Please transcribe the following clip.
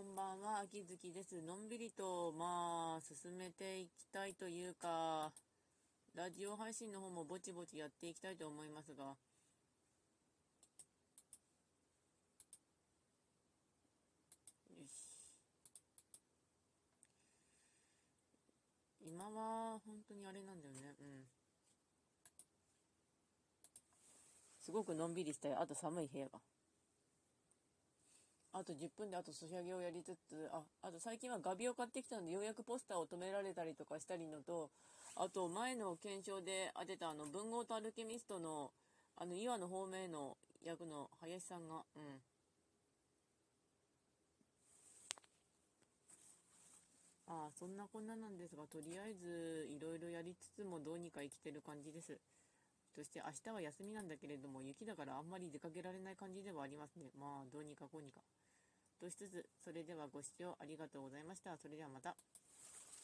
こんばんは、秋月です。のんびりと、まあ、進めていきたいというか、ラジオ配信の方もぼちぼちやっていきたいと思いますが、よし。今は、本当にあれなんだよね、うん。すごくのんびりしたい。あと寒い部屋が。あと10分であとソシャゲをやりつつ、あ、あと最近は画ビを買ってきたので、ようやくポスターを止められたりとかしたりのと、あと前の検証で当てたあの、文豪とアルケミストの、あの、岩の方面の役の林さんが、うん。ああ、そんなこんななんですが、とりあえず、いろいろやりつつもどうにか生きてる感じです。そして明日は休みなんだけれども、雪だからあんまり出かけられない感じではありますね。まあ、どうにかこうにか。としつつ、それではご視聴ありがとうございました。それではまた。